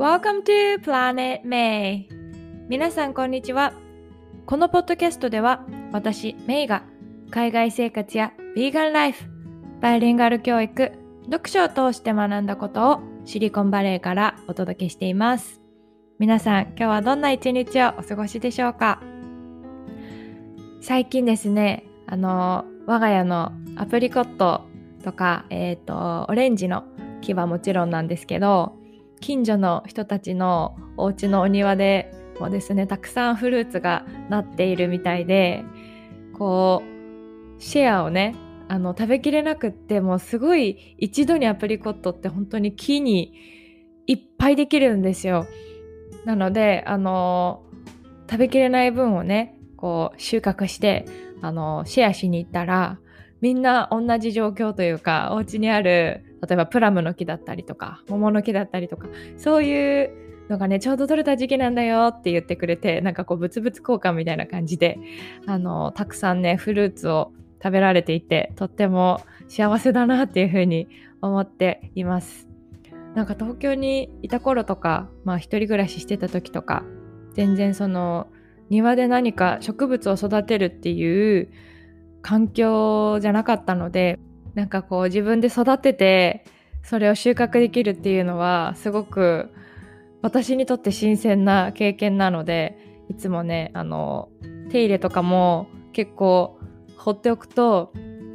Welcome to Planet May. 皆さんこんにちは。このポッドキャストでは私メイが海外生活やヴィーガンライフバイリンガル教育読書を通して学んだことをシリコンバレーからお届けしています。皆さん今日はどんな一日をお過ごしでしょうか？最近ですねあの我が家のアプリコットとか、えっ、ー、とオレンジの木はもちろんなんですけど近所の人たちのお家のお庭でもですねたくさんフルーツがなっているみたいでこうシェアをねあの食べきれなくってもうすごい一度にアプリコットって本当に木にいっぱいできるんですよ。なのであの食べきれない分をねこう収穫してあのシェアしに行ったらみんな同じ状況というかお家にある例えばプラムの木だったりとか桃の木だったりとかそういうのがねちょうど取れた時期なんだよって言ってくれてなんかこう物々交換みたいな感じであのたくさんねフルーツを食べられていてとっても幸せだなっていうふうに思っています。なんか東京にいた頃とかまあ一人暮らししてた時とか全然その庭で何か植物を育てるっていう環境じゃなかったのでなんかこう自分で育ててそれを収穫できるっていうのはすごく私にとって新鮮な経験なのでいつもねあの手入れとかも結構放っておくと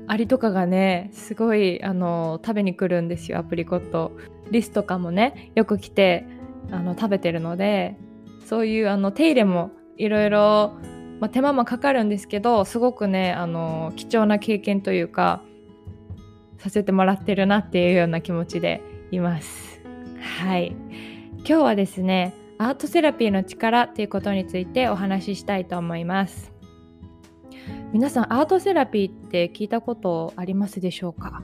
アリとかがねすごいあの食べに来るんですよアプリコット。リスとかもねよく来てあの食べてるのでそういうあの手入れもいろいろまあ、手間もかかるんですけどすごくねあの貴重な経験というかさせてもらってるなっていうような気持ちでいます。はい今日はですねアートセラピーの力っていうことについてお話ししたいと思います。皆さんアートセラピーって聞いたことありますでしょうか？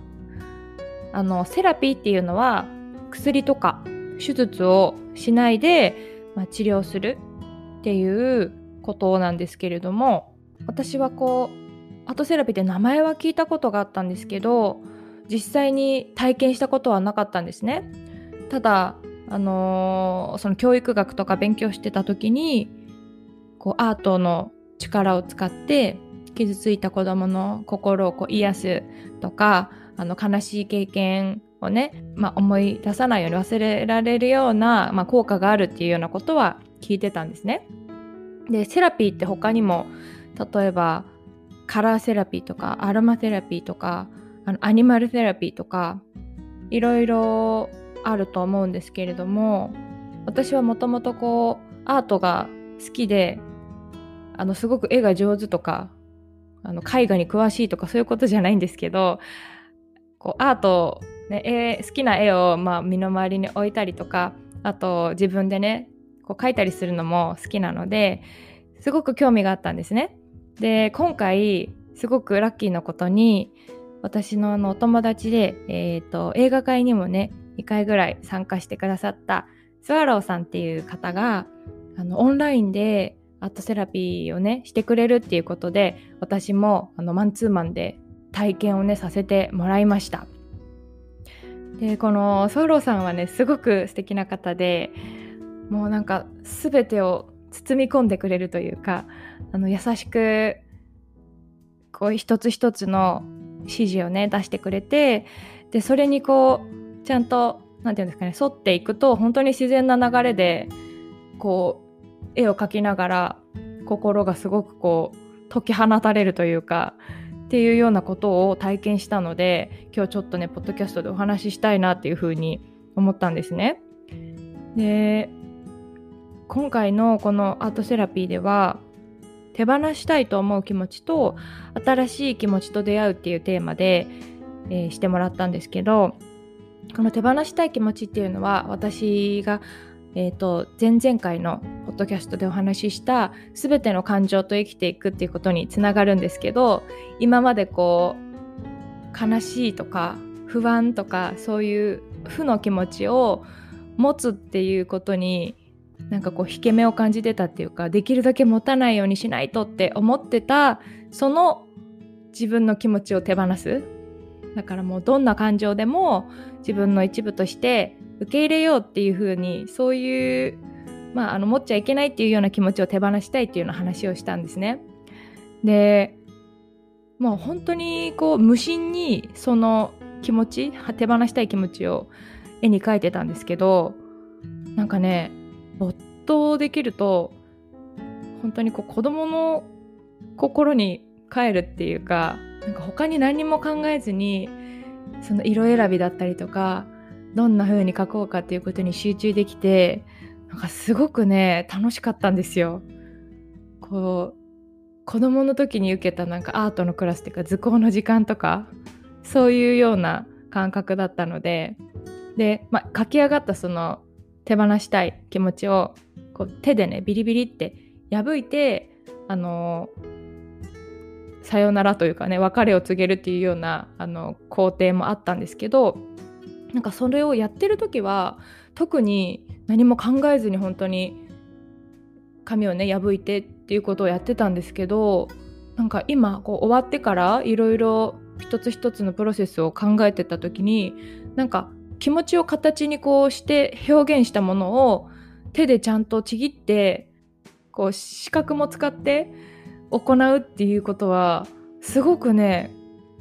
あのセラピーっていうのは薬とか手術をしないで、まあ、治療するっていうことなんですけれども私はこうアートセラピーって名前は聞いたことがあったんですけど実際に体験したことはなかったんですね。ただあのー、その教育学とか勉強してた時にこうアートの力を使って傷ついた子どもの心をこう癒すとかあの悲しい経験をね、まあ、思い出さないように忘れられるような、まあ、効果があるっていうようなことは聞いてたんですね。でセラピーって他にも例えばカラーセラピーとかアロマセラピーとかあのアニマルセラピーとかいろいろあると思うんですけれども私はもともとこうアートが好きであのすごく絵が上手とかあの絵画に詳しいとかそういうことじゃないんですけどこうアート、ね、絵好きな絵をまあ身の回りに置いたりとかあと自分でねこう書いたりするのも好きなのですごく興味があったんですね。で今回すごくラッキーなことに私のあのお友達で、えーと、映画会にもね2回ぐらい参加してくださったスワローさんっていう方があのオンラインでアートセラピーをねしてくれるっていうことで私もあのマンツーマンで体験をねさせてもらいました。でこのスワローさんはねすごく素敵な方でもうなんか全てを包み込んでくれるというかあの優しくこう一つ一つの指示をね出してくれてでそれにこうちゃんと何て言うんですかね沿っていくと本当に自然な流れでこう絵を描きながら心がすごくこう解き放たれるというかっていうようなことを体験したので今日ちょっとねポッドキャストでお話ししたいなっていうふうに思ったんですね。で今回のこのアートセラピーでは手放したいと思う気持ちと新しい気持ちと出会うっていうテーマで、えー、してもらったんですけどこの手放したい気持ちっていうのは私が、えーと、前々回のポッドキャストでお話しした全ての感情と生きていくっていうことにつながるんですけど今までこう悲しいとか不安とかそういう負の気持ちを持つっていうことになんかこう引け目を感じてたっていうかできるだけ持たないようにしないとって思ってたその自分の気持ちを手放すだからもうどんな感情でも自分の一部として受け入れようっていう風にそういうまあ、あの持っちゃいけないっていうような気持ちを手放したいっていうような話をしたんですね。でもう本当にこう無心にその気持ち手放したい気持ちを絵に描いてたんですけどなんかね没頭できると本当にこう子供の心に帰るっていうかなんか他に何も考えずにその色選びだったりとかどんな風に描こうかっていうことに集中できてなんかすごくね楽しかったんですよ。こう子供の時に受けたなんかアートのクラスっていうか図工の時間とかそういうような感覚だったのでで、まあ、書き上がったその手放したい気持ちをこう手でねビリビリって破いてあのさよならというかね別れを告げるっていうようなあの工程もあったんですけどなんかそれをやってる時は特に何も考えずに本当に紙をね破いてっていうことをやってたんですけどなんか今こう終わってからいろいろ一つ一つのプロセスを考えてた時になんか気持ちを形にこうして表現したものを手でちゃんとちぎってこう視覚も使って行うっていうことはすごくね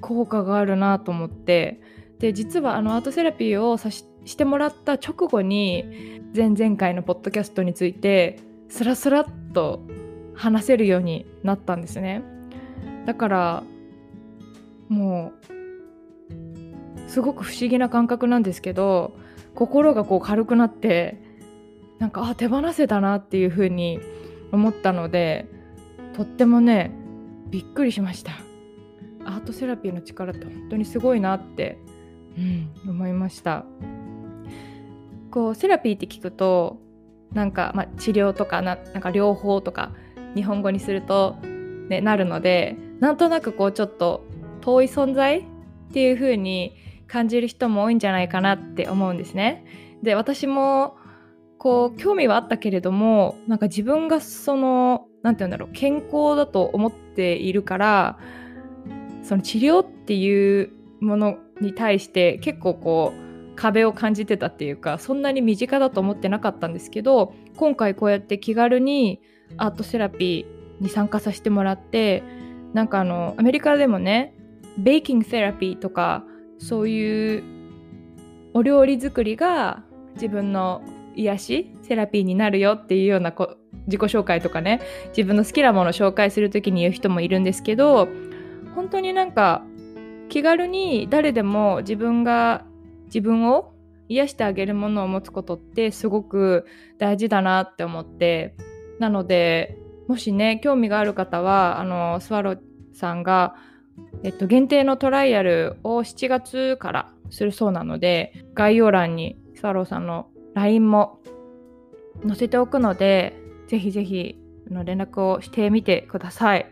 効果があるなと思って。で実はあのアートセラピーをさししてもらった直後に前々回のポッドキャストについてスラスラっと話せるようになったんですね。だからもうすごく不思議な感覚なんですけど心がこう軽くなってなんかあ手放せたなっていう風に思ったのでとってもねびっくりしました。アートセラピーの力って本当にすごいなってうん、思いました。こうセラピーって聞くとなんか、まあ、治療とかななんか療法とか日本語にすると、ね、なるのでなんとなくこうちょっと遠い存在っていう風に感じる人も多いんじゃないかなって思うんですね。で私もこう興味はあったけれどもなんか自分がその何て言うんだろう健康だと思っているからその治療っていうものに対して結構こう壁を感じてたっていうかそんなに身近だと思ってなかったんですけど今回こうやって気軽にアートセラピーに参加させてもらってなんかあのアメリカでもねベーキングセラピーとかそういうお料理作りが自分の癒しセラピーになるよっていうようなこ自己紹介とかね自分の好きなものを紹介する時に言う人もいるんですけど本当になんか気軽に誰でも自分が自分を癒してあげるものを持つことってすごく大事だなって思ってなのでもしね興味がある方はあのスワローさんが、えっと、限定のトライアルを7月からするそうなので概要欄にスワローさんの LINE も載せておくのでぜひぜひの連絡をしてみてください。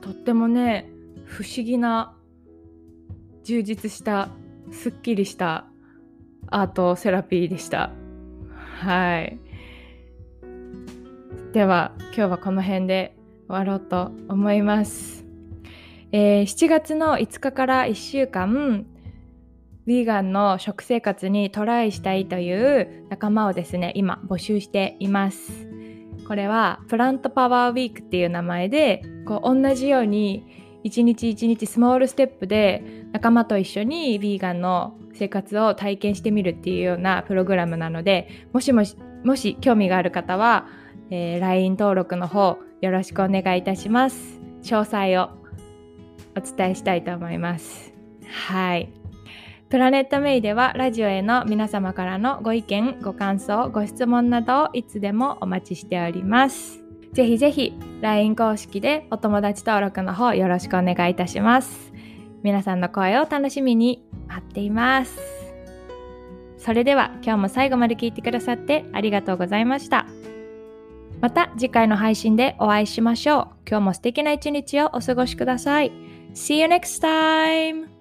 とってもね不思議な充実したすっきりしたアートセラピーでした。はい。では今日はこの辺で終わろうと思います、えー、7月の5日から1週間ヴィーガンの食生活にトライしたいという仲間をですね今募集しています。これはプラントパワーウィークっていう名前でこう同じように一日一日スモールステップで仲間と一緒にヴィーガンの生活を体験してみるっていうようなプログラムなのでもしもしもし興味がある方は、えー、LINE 登録の方よろしくお願いいたします。詳細をお伝えしたいと思いますはいプラネットメイではラジオへの皆様からのご意見ご感想ご質問などをいつでもお待ちしておりますぜひぜひ LINE 公式でお友達登録の方よろしくお願いいたします。皆さんの声を楽しみに待っています。それでは今日も最後まで聞いてくださってありがとうございました。また次回の配信でお会いしましょう。今日も素敵な一日をお過ごしください。See you next time!